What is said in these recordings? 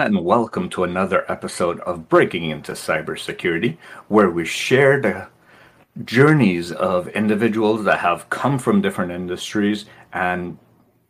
everyone, and welcome to another episode of Breaking into Cybersecurity, where we share the journeys of individuals that have come from different industries and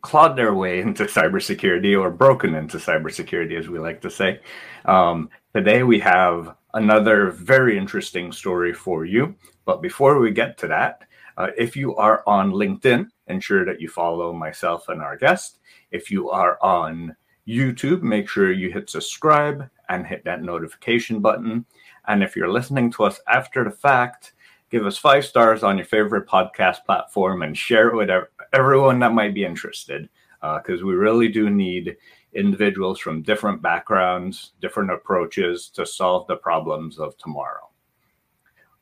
clawed their way into cybersecurity or broken into cybersecurity, as we like to say. Um, today, we have another very interesting story for you. But before we get to that, uh, if you are on LinkedIn, ensure that you follow myself and our guest. If you are on YouTube, make sure you hit subscribe and hit that notification button. And if you're listening to us after the fact, give us five stars on your favorite podcast platform and share it with everyone that might be interested. Because uh, we really do need individuals from different backgrounds, different approaches to solve the problems of tomorrow.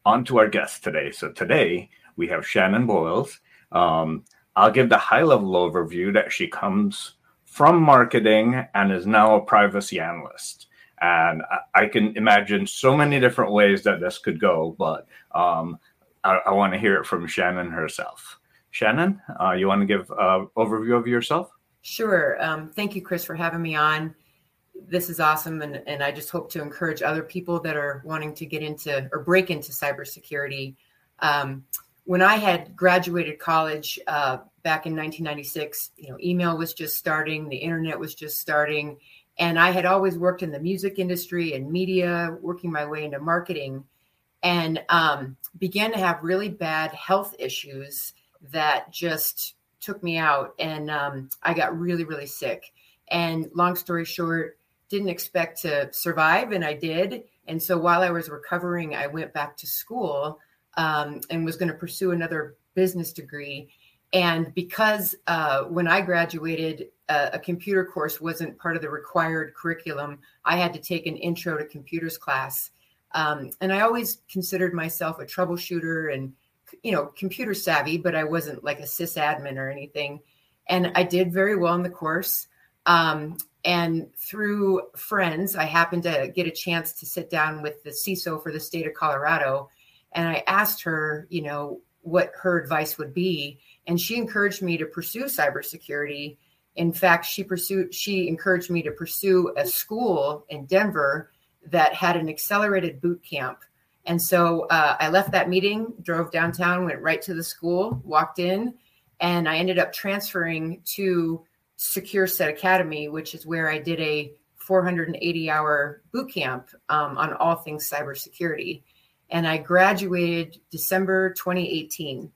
On to our guest today. So today we have Shannon Boyles. Um, I'll give the high level overview that she comes from marketing and is now a privacy analyst. And I, can imagine so many different ways that this could go, but um, I, I want to hear it from Shannon herself. Shannon, uh, you want to give an overview of yourself? Sure. Um, thank you, Chris, for having me on. This is awesome, and, and I just hope to encourage other people that are wanting to get into or break into cybersecurity. Um, when I had graduated college uh, back in 1996, you know, email was just starting, the internet was just starting, and I had always worked in the music industry and media, working my way into marketing, and um, began to have really bad health issues that just took me out, and um, I got really, really sick. And long story short, didn't expect to survive, and I did. And so while I was recovering, I went back to school um, and was going to pursue another business degree. And because uh, when I graduated, uh, a computer course wasn't part of the required curriculum, I had to take an intro to computers class. Um, and I always considered myself a troubleshooter and, you know, computer savvy, but I wasn't like a sysadmin or anything. And I did very well in the course. Um, and through friends, I happened to get a chance to sit down with the CISO for the state of Colorado and I asked her, you know, what her advice would be, and she encouraged me to pursue cybersecurity. In fact, she pursued she encouraged me to pursue a school in Denver that had an accelerated boot camp. And so uh, I left that meeting, drove downtown, went right to the school, walked in, and I ended up transferring to SecureSet Academy, which is where I did a 480 hour boot camp um, on all things cybersecurity and I graduated December 2018.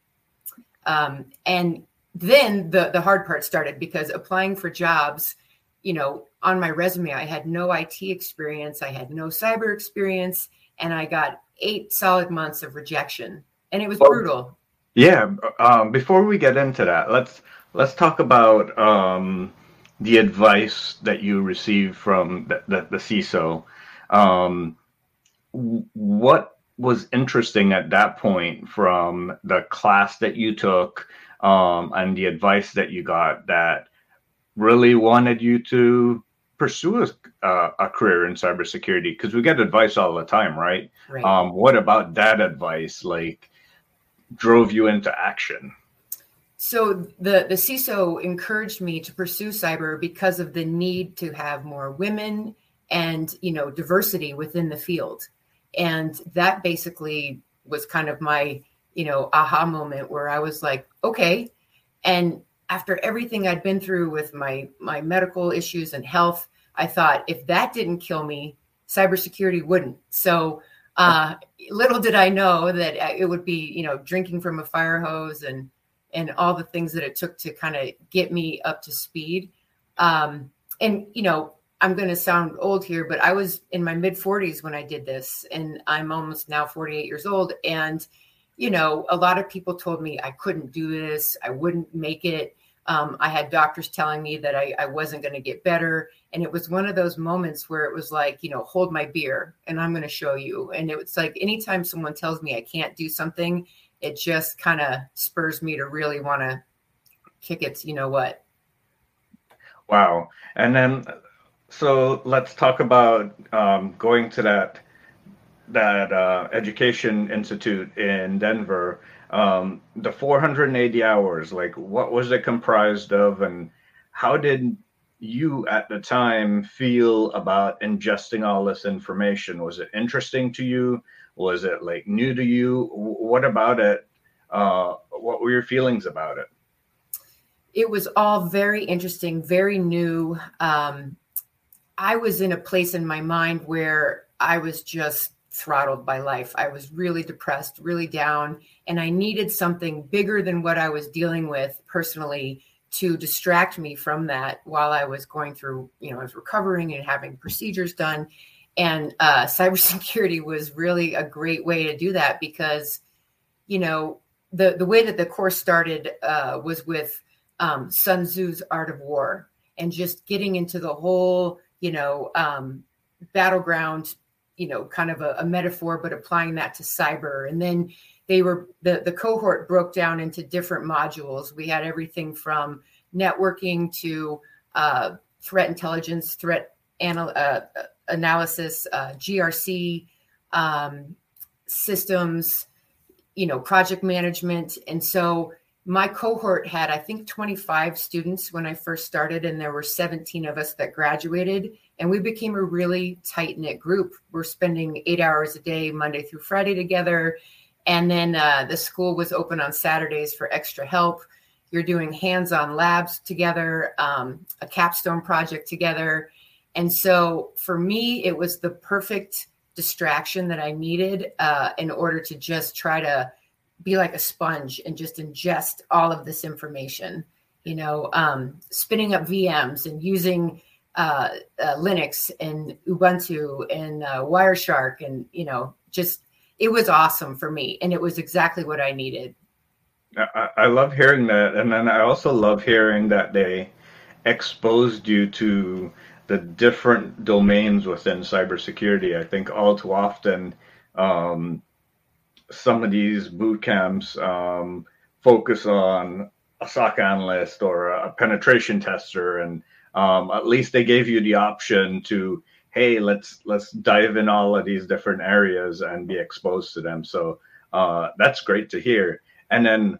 Um, and then the the hard part started because applying for jobs, you know, on my resume, I had no IT experience, I had no cyber experience, and I got eight solid months of rejection, and it was well, brutal. Yeah. Um, before we get into that, let's let's talk about um, the advice that you received from the, the, the CISO. Um, what was interesting at that point from the class that you took um, and the advice that you got that really wanted you to pursue a, uh, a career in cybersecurity because we get advice all the time right, right. Um, what about that advice like drove you into action? So the the CISO encouraged me to pursue cyber because of the need to have more women and you know diversity within the field and that basically was kind of my you know aha moment where i was like okay. And after everything i'd been through with my my medical issues and health i thought if that didn't kill me cybersecurity wouldn't. So uh, little did i know that it would be you know drinking from a fire hose and and all the things that it took to kind of get me up to speed. Um, and you know I'm going to sound old here, but I was in my mid 40s when I did this, and I'm almost now 48 years old. And, you know, a lot of people told me I couldn't do this, I wouldn't make it. Um, I had doctors telling me that I, I wasn't going to get better. And it was one of those moments where it was like, you know, hold my beer and I'm going to show you. And it was like anytime someone tells me I can't do something, it just kind of spurs me to really want to kick it. you know what. Wow. And then so let's talk about um, going to that that uh, education institute in Denver. Um, the 480 hours, like what was it comprised of, and how did you at the time feel about ingesting all this information? Was it interesting to you? Was it like new to you? What about it? Uh, what were your feelings about it? It was all very interesting, very new. Um, I was in a place in my mind where I was just throttled by life. I was really depressed, really down, and I needed something bigger than what I was dealing with personally to distract me from that while I was going through, you know, I was recovering and having procedures done. And uh, cybersecurity was really a great way to do that because, you know, the the way that the course started uh, was with um, Sun Tzu's Art of War and just getting into the whole, you know, um, battleground, you know, kind of a, a metaphor, but applying that to cyber. And then they were the the cohort broke down into different modules. We had everything from networking to uh, threat intelligence, threat anal- uh, analysis, uh, GRC um, systems, you know, project management, and so my cohort had I think 25 students when I first started, and there were 17 of us that graduated, and we became a really tight knit group. We're spending eight hours a day, Monday through Friday, together and then uh, the school was open on Saturdays for extra help. You're doing hands on labs together, um, a capstone project together. And so for me, it was the perfect distraction that I needed uh, in order to just try to be like a sponge and just ingest all of this information. You know, um, spinning up VMs and using uh, uh, Linux and Ubuntu and uh, Wireshark and, you know, just it was awesome for me and it was exactly what I needed. I, I love hearing that. And then I also love hearing that they exposed you to the different domains within cybersecurity. I think all too often, um, some of these boot camps um, focus on a SOC analyst or a penetration tester, and um, at least they gave you the option to hey let's let's dive in all of these different areas and be exposed to them. So uh, that's great to hear. And then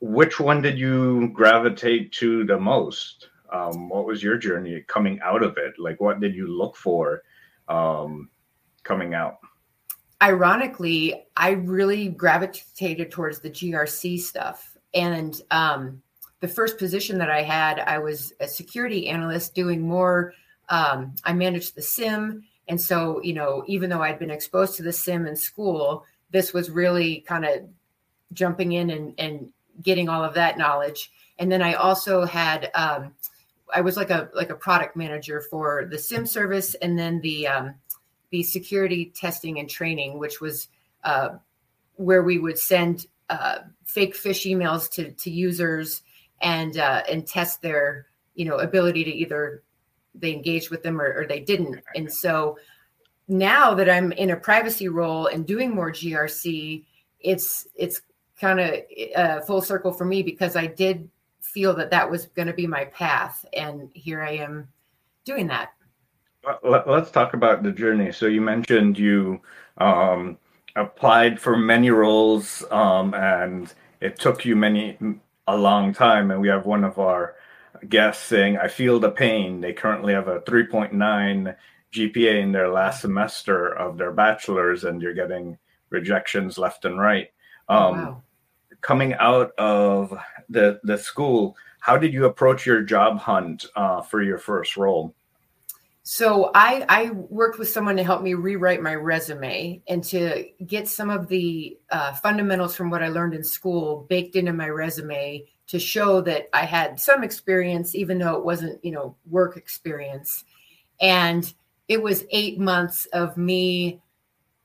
which one did you gravitate to the most? Um, what was your journey coming out of it? Like what did you look for um, coming out ironically i really gravitated towards the grc stuff and um, the first position that i had i was a security analyst doing more um, I managed the SIEM. And so, you know, even though I'd been exposed to the SIEM in school, this was really kind of jumping in and, and getting all of that knowledge. And then I also had, um, I was like a like a product manager for the SIEM service, and then the um, the security testing and training, which was uh, where we would send uh, fake phish emails to to users and uh, and test their you know ability to either they engaged with them or, or they didn't. And so now that I'm in a privacy role and doing more GRC, it's it's kind of uh, full circle for me because I did feel that that was going to be my path, and here I am doing that. Let's talk about the journey. So you mentioned you um, applied for many roles, um, and it took you many a long time. And we have one of our guests saying, I feel the pain. They currently have a 3.9 GPA in their last semester of their bachelor's, and you're getting rejections left and right. Um, oh, wow. Coming out of the, the school, how did you approach your job hunt uh, for your first role? So I, I worked with someone to help me rewrite my resume and to get some of the uh, fundamentals from what I learned in school baked into my resume to show that I had some experience, even though it wasn't, you know, work experience. And it was eight months of me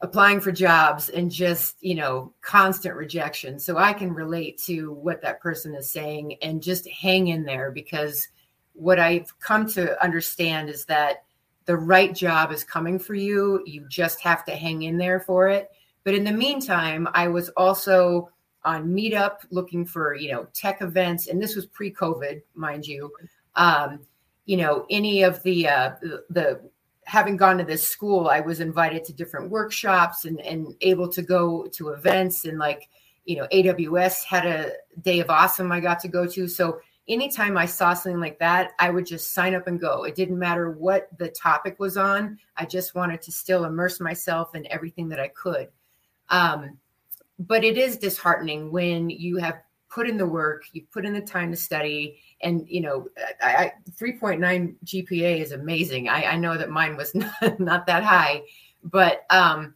applying for jobs and just, you know, constant rejection. So I can relate to what that person is saying and just hang in there because what I've come to understand is that the right job is coming for you. You just have to hang in there for it. But in the meantime, I was also on Meetup looking for, you know, tech events. And this was pre COVID, mind you. Um, you know, any of the, uh, the, the, having gone to this school, I was invited to different workshops and, and able to go to events and like, you know, AWS had a day of awesome I got to go to. So anytime I saw something like that, I would just sign up and go. It didn't matter what the topic was on. I just wanted to still immerse myself in everything that I could. Um, but it is disheartening when you have put in the work, you put in the time to study, and you know, I, I 3.9 GPA is amazing. I, I know that mine was not, not that high, but um,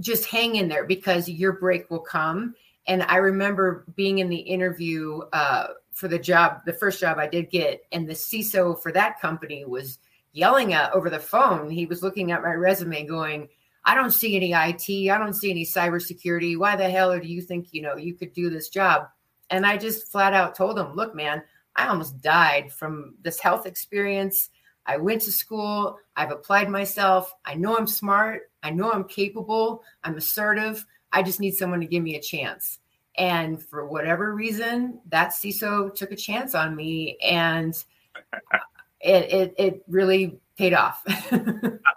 just hang in there because your break will come. And I remember being in the interview uh, for the job, the first job I did get, and the CISO for that company was yelling at over the phone. He was looking at my resume, going, "I don't see any IT. I don't see any cybersecurity. Why the hell do you think you know you could do this job?" And I just flat out told him, "Look, man, I almost died from this health experience. I went to school. I've applied myself. I know I'm smart. I know I'm capable. I'm assertive. I just need someone to give me a chance." And for whatever reason, that CISO took a chance on me, and it it, it really paid off.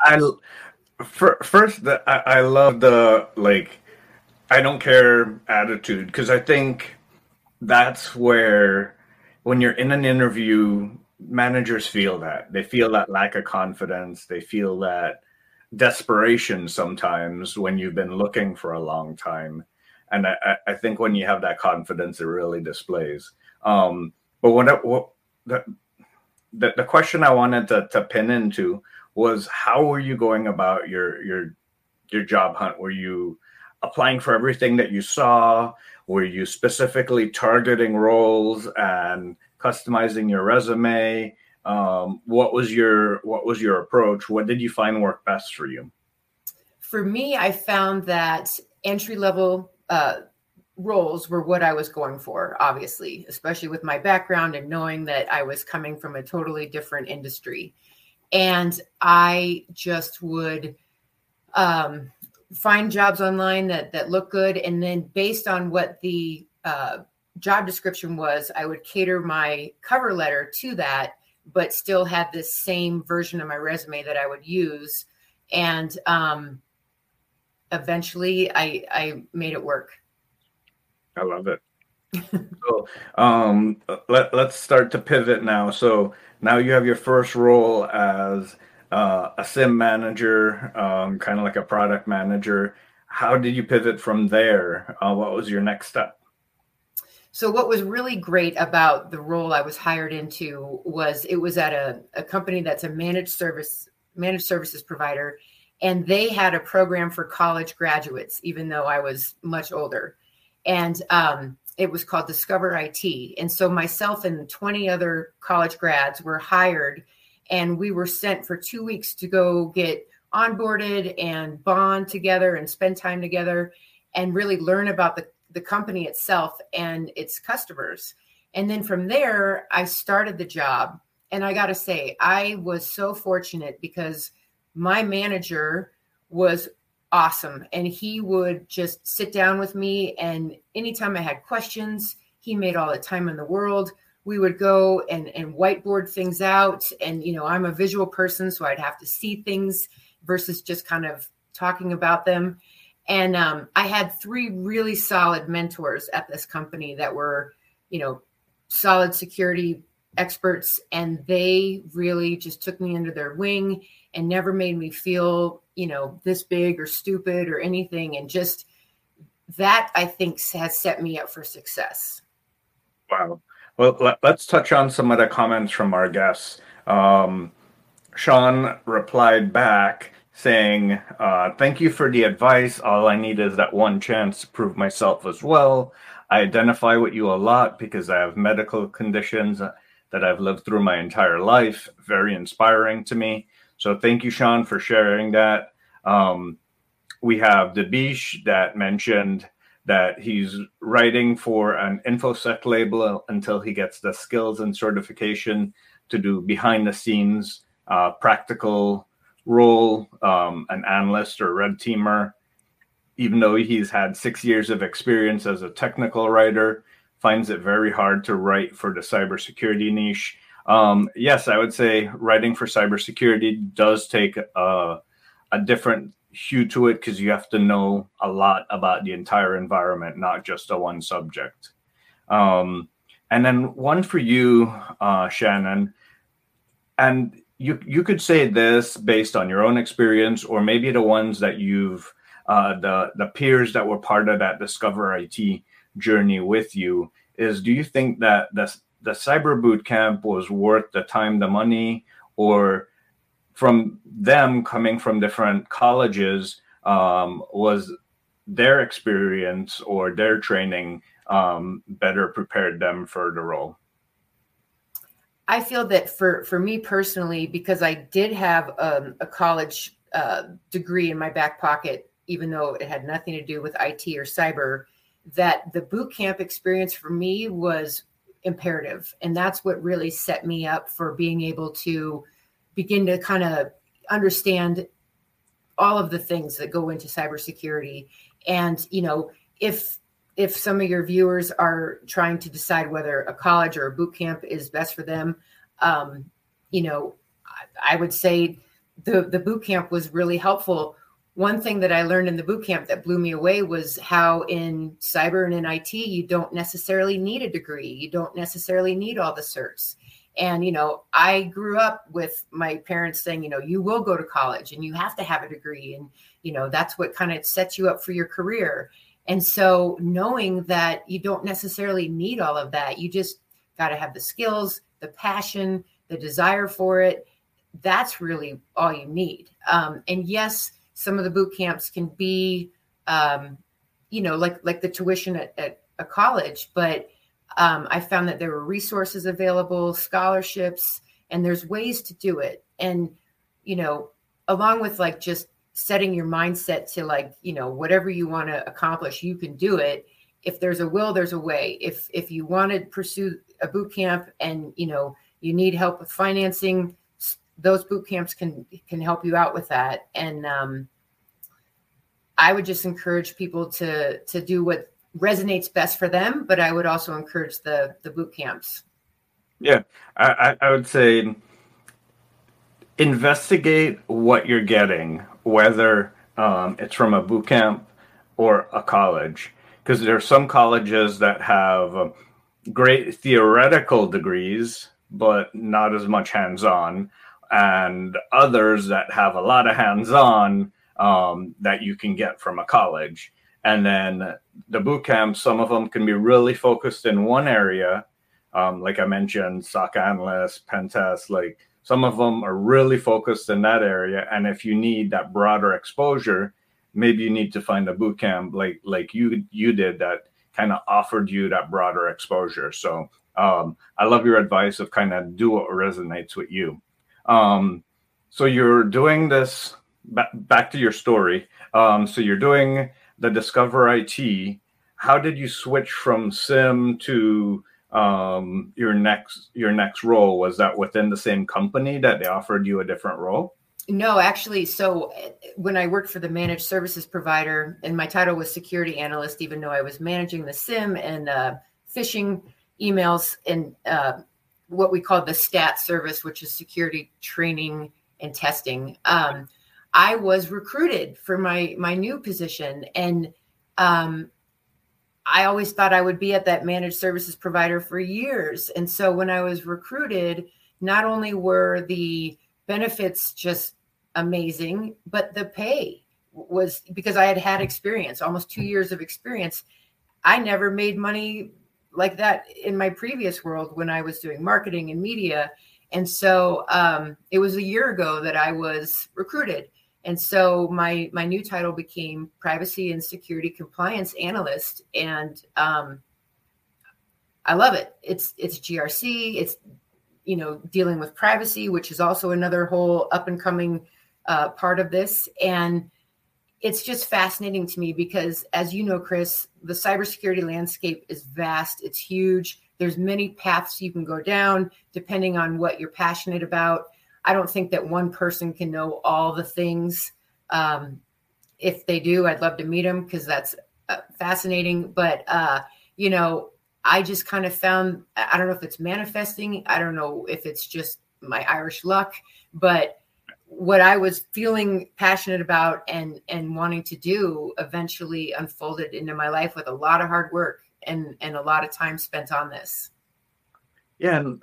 I for, first, the, I, I love the like I don't care attitude because I think that's where when you're in an interview, managers feel that. They feel that lack of confidence, they feel that desperation sometimes when you've been looking for a long time and I, I think when you have that confidence, it really displays. Um, but what, what the, the the question I wanted to, to pin into was how were you going about your your your job hunt? Were you applying for everything that you saw? Were you specifically targeting roles and customizing your resume? Um, what was your what was your approach? What did you find worked best for you? For me, I found that entry level uh, roles were what I was going for, obviously, especially with my background and knowing that I was coming from a totally different industry. And I just would um, find jobs online that that look good, and then based on what the uh, job description was, I would cater my cover letter to that, but still had this same version of my resume that I would use. And um, eventually I I made it work. I love it. so um, let, let's start to pivot now. So now you have your first role as uh, a SIEM manager, um, kind of like a product manager. How did you pivot from there? Uh, what was your next step? So, what was really great about the role I was hired into was it was at a, a company that's a managed service managed services provider, and they had a program for college graduates, even though I was much older. And um, it was called Discover IT. And so myself and 20 other college grads were hired, and we were sent for two weeks to go get onboarded and bond together and spend time together and really learn about the, the company itself and its customers. And then from there, I started the job. And I got to say, I was so fortunate because – my manager was awesome. And he would just sit down with me and anytime i had questions he made all the time in the world. We would go and, and whiteboard things out. And you know i'm a visual person so i'd have to see things versus just kind of talking about them. And um, i had three really solid mentors at this company that were you know solid security experts and they really just took me under their wing and never made me feel, you know, this big or stupid or anything. And just that I think has set me up for success. Wow. Well, let, us touch on some of the comments from our guests. Um, Sean replied back saying, uh, Thank you for the advice. All I need is that one chance to prove myself as well. I identify with you a lot because I have medical conditions that I've lived through my entire life. Very inspiring to me. So thank you, Sean, for sharing that. Um, we have Debish that mentioned that he's writing for an infosec label until he gets the skills and certification to do behind the scenes uh, practical role, um, an analyst or red teamer. Even though he's had six years of experience as a technical writer, finds it very hard to write for the cybersecurity niche. Um, yes, I would say writing for cybersecurity does take a, a different hue to it because you have to know a lot about the entire environment, not just a one subject. Um, And then one for you, uh, Shannon. And you you could say this based on your own experience, or maybe the ones that you've uh, the the peers that were part of that Discover IT journey with you. Is do you think that the the cyber boot camp was worth the time, the money, or from them coming from different colleges um, was their experience or their training um, better prepared them for the role? I feel that for for me personally, because I did have um, a college uh, degree in my back pocket, even though it had nothing to do with IT or cyber, that the boot camp experience for me was imperative, and that's what really set me up for being able to begin to kind of understand all of the things that go into cybersecurity. And you know, if if some of your viewers are trying to decide whether a college or a boot camp is best for them, um, you know, I, I would say the the boot camp was really helpful. One thing that I learned in the boot camp that blew me away was how in cyber and in IT you don't necessarily need a degree. You don't necessarily need all the certs. And you know, I grew up with my parents saying, you know, you will go to college and you have to have a degree and you know, that's what kind of sets you up for your career. And so knowing that you don't necessarily need all of that, you just got to have the skills, the passion, the desire for it. That's really all you need. Um, and yes, some of the boot camps can be, um, you know, like like the tuition at, at a college, but um, I found that there were resources available, scholarships, and there's ways to do it. And you know, along with like just setting your mindset to like you know whatever you want to accomplish you can do it if there's a will there's a way if if you want to pursue a boot camp and you know you need help with financing those boot camps can can help you out with that. And um, i would just encourage people to to do what resonates best for them but i would also encourage the the boot camps. Yeah i i would say investigate what you're getting whether um, it's from a boot camp or a college, because there are some colleges that have um, great theoretical degrees, but not as much hands on, and others that have a lot of hands on um, that you can get from a college. And then the boot camps, some of them can be really focused in one area. Um, like I mentioned, SOC analyst, pen test, like some of them are really focused in that area, and if you need that broader exposure, maybe you need to find a boot camp like like you you did that kind of offered you that broader exposure. So um, I love your advice of kind of do what resonates with you. Um, so you're doing this back, to your story. Um, so you're doing the Discover IT. How did you switch from SIEM to um, your next your next role was that within the same company that they offered you a different role no actually so eh, when i worked for the managed services provider and my title was security analyst even though i was managing the SIEM and uh, phishing emails and uh, what we call the stat service which is security training and testing um, i was recruited for my my new position and um, I always thought I would be at that managed services provider for years. And so when I was recruited, not only were the benefits just amazing, but the pay was because I had had experience, almost two years of experience. I never made money like that in my previous world when I was doing marketing and media. And so um, it was a year ago that I was recruited. And so my my new title became privacy and security compliance analyst, and um, I love it. It's it's GRC. It's you know dealing with privacy, which is also another whole up and coming uh, part of this, and it's just fascinating to me because, as you know, Chris, the cybersecurity landscape is vast. It's huge. There's many paths you can go down depending on what you're passionate about. I don't think that one person can know all the things. Um, if they do, I'd love to meet them because that's uh, fascinating. But uh, you know, I just kind of found I don't know if it's manifesting. I don't know if it's just my Irish luck, but what I was feeling passionate about and and wanting to do eventually unfolded into my life with a lot of hard work and and a lot of time spent on this. Yeah, and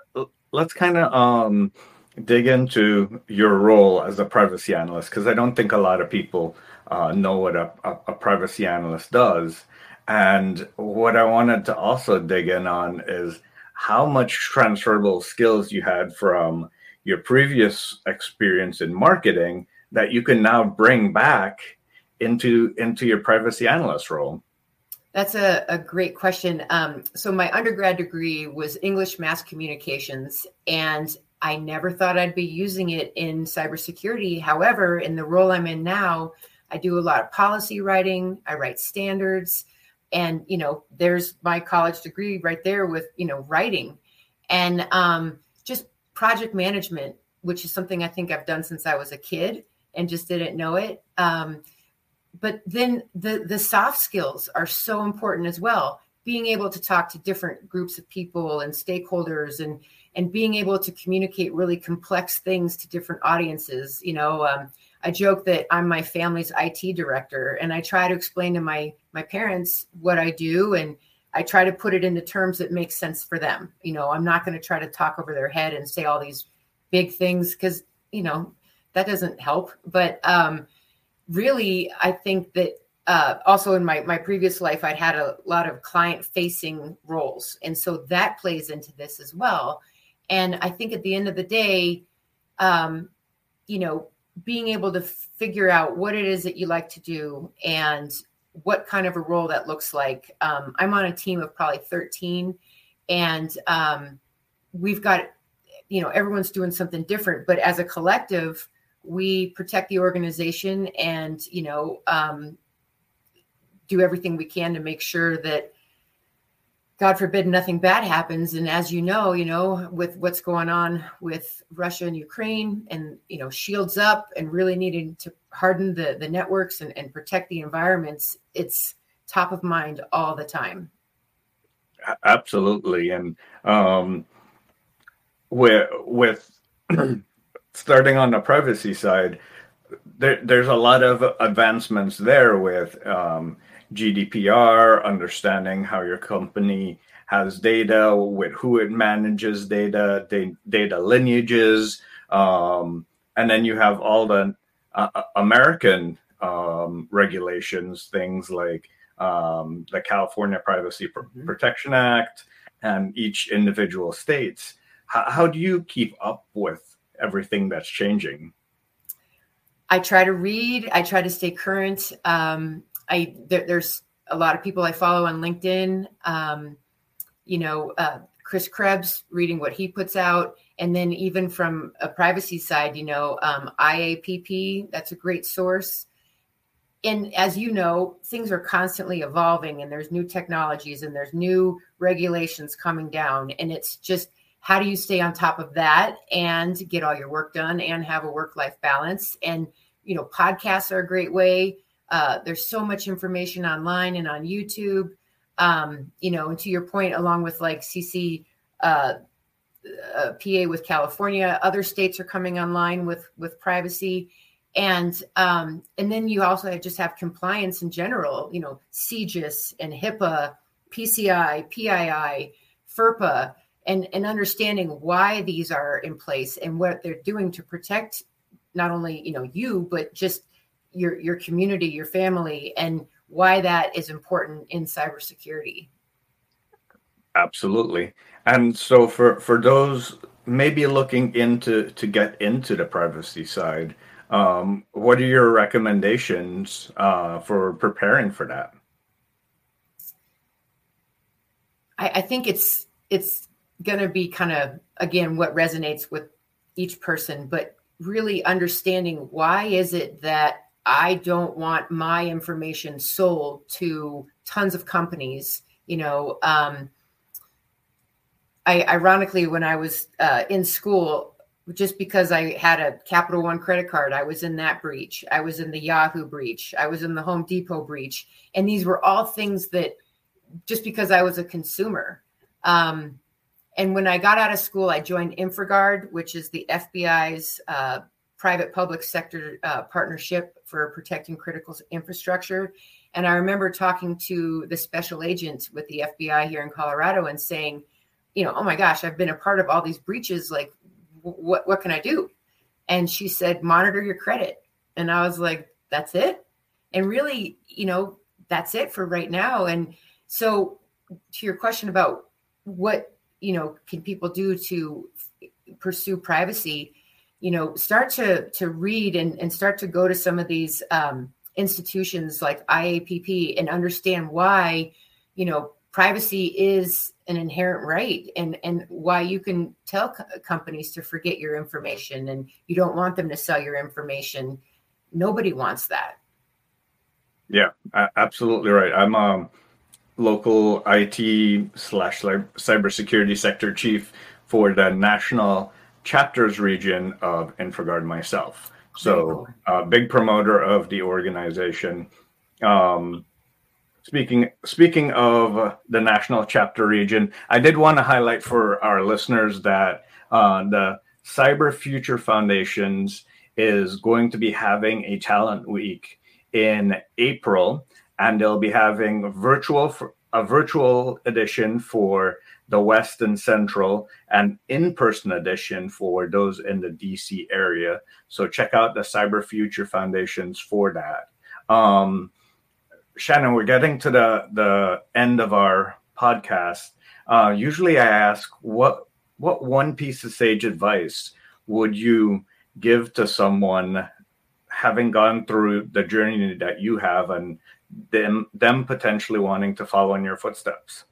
let's kind of um, dig into your role as a privacy analyst because I don't think a lot of people uh, know what a, a, a, privacy analyst does. And what I wanted to also dig in on is how much transferable skills you had from your previous experience in marketing that you can now bring back into into your privacy analyst role. That's a, a great question. Um, so my undergrad degree was English mass communications, and I never thought I'd be using it in cybersecurity. However, in the role I'm in now, I do a lot of policy writing. I write standards, and you know, there's my college degree right there with you know writing, and um, just project management, which is something I think I've done since I was a kid and just didn't know it. Um, but then the the soft skills are so important as well. Being able to talk to different groups of people and stakeholders and and being able to communicate really complex things to different audiences. You know, um, I joke that I'm my family's IT director, and I try to explain to my my parents what I do, and I try to put it into terms that make sense for them. You know, I'm not going to try to talk over their head and say all these big things because you know that doesn't help. But um, really, I think that uh, also in my my previous life, I'd had a lot of client facing roles, and so that plays into this as well and I think at the end of the day, um, you know, being able to figure out what it is that you like to do and what kind of a role that looks like. Um, I'm on a team of probably 13, and um, we've got, you know, everyone's doing something different, but as a collective, we protect the organization and, you know, um, do everything we can to make sure that God forbid nothing bad happens. And as you know, you know, with what's going on with Russia and Ukraine and, you know, shields up and really needing to harden the, the networks and, and protect the environments, it's top of mind all the time. Absolutely. And um, with, with starting on the privacy side, there, there's a lot of advancements there with um, GDPR, understanding how your company has data, with who it manages data, data lineages, um, and then you have all the uh, uh, American um, regulations, things like um, the California Privacy mm-hmm. Protection Act, and each individual states. How, how do you keep up with everything that's changing? I try to read. I try to stay current. Um, I there, there's a lot of people I follow on LinkedIn. Um, you know, uh, Chris Krebs reading what he puts out, and then even from a privacy side, you know, um, IAPP that's a great source. And as you know, things are constantly evolving, and there's new technologies and there's new regulations coming down, and it's just how do you stay on top of that and get all your work done and have a work life balance and you know podcasts are a great way uh, there's so much information online and on YouTube. Um, you know, and to your point, along with like CC uh, uh, PA with California, other states are coming online with with privacy, and um, and then you also just have compliance in general. You know, CJIS and HIPAA, PCI, PII, FERPA, and and understanding why these are in place and what they're doing to protect not only you know you but just your your community, your family, and why that is important in cybersecurity. Absolutely. And so for for those maybe looking into to get into the privacy side, um, what are your recommendations uh, for preparing for that? I, I think it's it's going to be kind of again what resonates with each person, but really understanding why is it that I don't want my information sold to tons of companies. You know, um, I ironically, when I was uh, in school, just because I had a Capital One credit card, I was in that breach. I was in the Yahoo breach. I was in the Home Depot breach. And these were all things that just because I was a consumer. Um, and when I got out of school, I joined InfraGard, which is the FBI's uh, private public sector uh, partnership for protecting critical infrastructure. And I remember talking to the special agent with the FBI here in Colorado and saying, you know, oh my gosh, I've been a part of all these breaches. Like, what what can I do? And she said, monitor your credit. And I was like, that's it. And really, you know, that's it for right now. And so, to your question about what you know can people do to pursue privacy, you know, start to to read and, and start to go to some of these um, institutions like IAPP and understand why, you know, privacy is an inherent right and and why you can tell co- companies to forget your information and you don't want them to sell your information. Nobody wants that. Yeah absolutely right. I'm a local it slash cybersecurity sector chief for the national chapters region of InfraGard myself. So a uh, big promoter of the organization. Um, Speaking speaking of the national chapter region, I did want to highlight for our listeners that uh, the Cyber Future Foundations is going to be having a talent week in April, and they'll be having virtual a virtual edition for the West and Central, and in-person edition for those in the DC area. So check out the Cyber Future Foundations for that. Um, Shannon, we're getting to the the end of our podcast. Uh, usually, I ask what what one piece of sage advice would you give to someone having gone through the journey that you have, and them them potentially wanting to follow in your footsteps.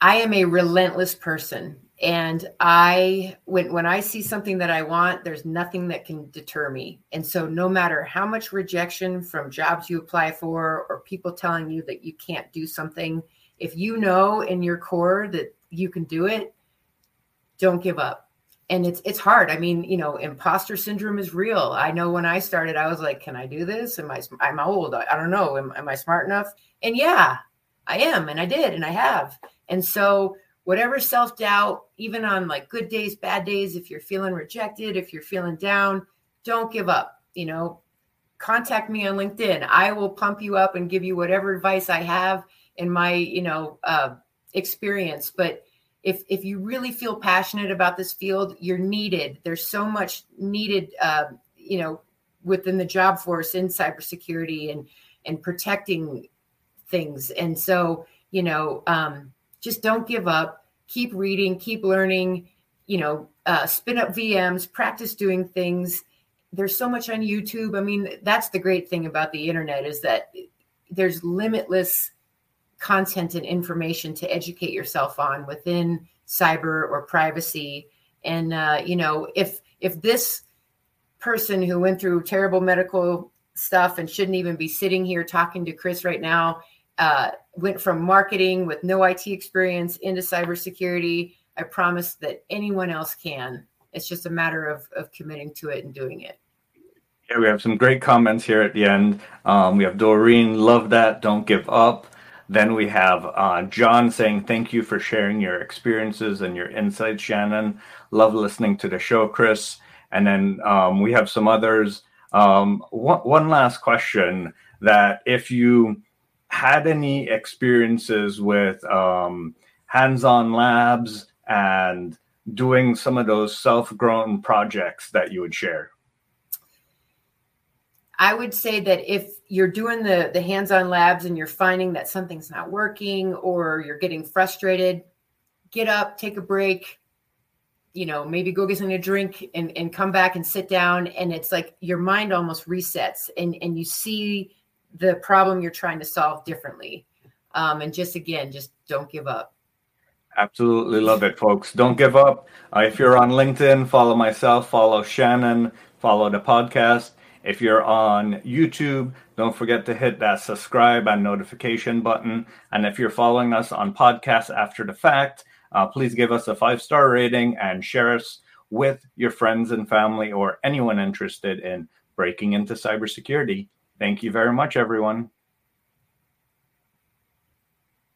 I am a relentless person and i when when i see something that i want there's nothing that can deter me. And so no matter how much rejection from jobs you apply for or people telling you that you can't do something if you know in your core that you can do it don't give up. And it's it's hard. I mean you know imposter syndrome is real. I know when i started i was like can i do this? Am i i'm old? I, I don't know. Am, am i smart enough? And yeah i am and i did and i have and so whatever self doubt, even on like good days, bad days, if you're feeling rejected, if you're feeling down, don't give up. You know, contact me on LinkedIn. I will pump you up and give you whatever advice I have in my, you know, uh, experience. But if if you really feel passionate about this field, you're needed. There's so much needed, uh, you know, within the job force in cybersecurity and and protecting things. And so, you know, um, just don't give up. Keep reading, keep learning, you know, uh, spin up VMs, practice doing things. There's so much on YouTube. I mean, that's the great thing about the internet is that there's limitless content and information to educate yourself on within cyber or privacy. And uh, you know, if if this person who went through terrible medical stuff and shouldn't even be sitting here talking to Chris right now uh, went from marketing with no IT experience into cybersecurity. I promise that anyone else can. It's just a matter of, of committing to it and doing it. Yeah, we have some great comments here at the end. Um, we have Doreen, love that, don't give up. Then we have uh, John saying, Thank you for sharing your experiences and your insights, Shannon. Love listening to the show, Chris. And then um, we have some others. Um, one, one last question that if you had any experiences with um, hands-on labs and doing some of those self-grown projects that you would share? I would say that if you're doing the the hands-on labs and you're finding that something's not working or you're getting frustrated get up take a break you know maybe go get something to drink and, and come back and sit down. And it's like your mind almost resets and and you see the problem you're trying to solve differently. Um, and just again, just don't give up. Absolutely love it, folks. Don't give up. Uh, if you're on LinkedIn, follow myself, follow Shannon, follow the podcast. If you're on YouTube, don't forget to hit that subscribe and notification button. And if you're following us on podcasts after the fact, uh, please give us a five star rating and share us with your friends and family or anyone interested in breaking into cybersecurity. Thank you very much, everyone.